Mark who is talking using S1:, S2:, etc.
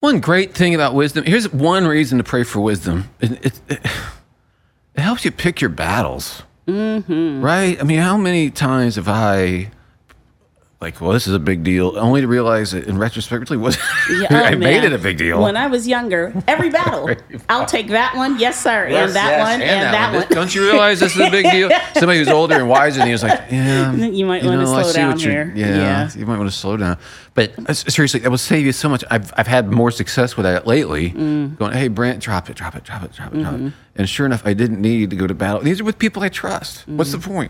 S1: One great thing about wisdom. Here's one reason to pray for wisdom. It, it, it, it helps you pick your battles. Mm-hmm. Right? I mean, how many times have I like, well, this is a big deal, only to realize that in retrospect, really was.
S2: Yeah,
S1: I
S2: oh,
S1: made it a big deal.
S2: When I was younger, every battle, I'll take that one, yes sir, and that one, and, that, one.
S1: Don't you realize this is a big deal? Somebody who's older and wiser than you is like, yeah,
S2: You might wanna
S1: know, I
S2: slow
S1: see
S2: down
S1: what you're-
S2: here.
S1: Yeah,
S2: Yeah.
S1: you might want to slow down. But uh, seriously, that will save you so much. I've I've had more success with that lately.
S2: Mm.
S1: Going, hey, Brent, drop it, drop it, drop it, drop it,
S2: Mm-hmm.
S1: it. And sure enough, I didn't need to go to battle. These are with people I trust. What's the point?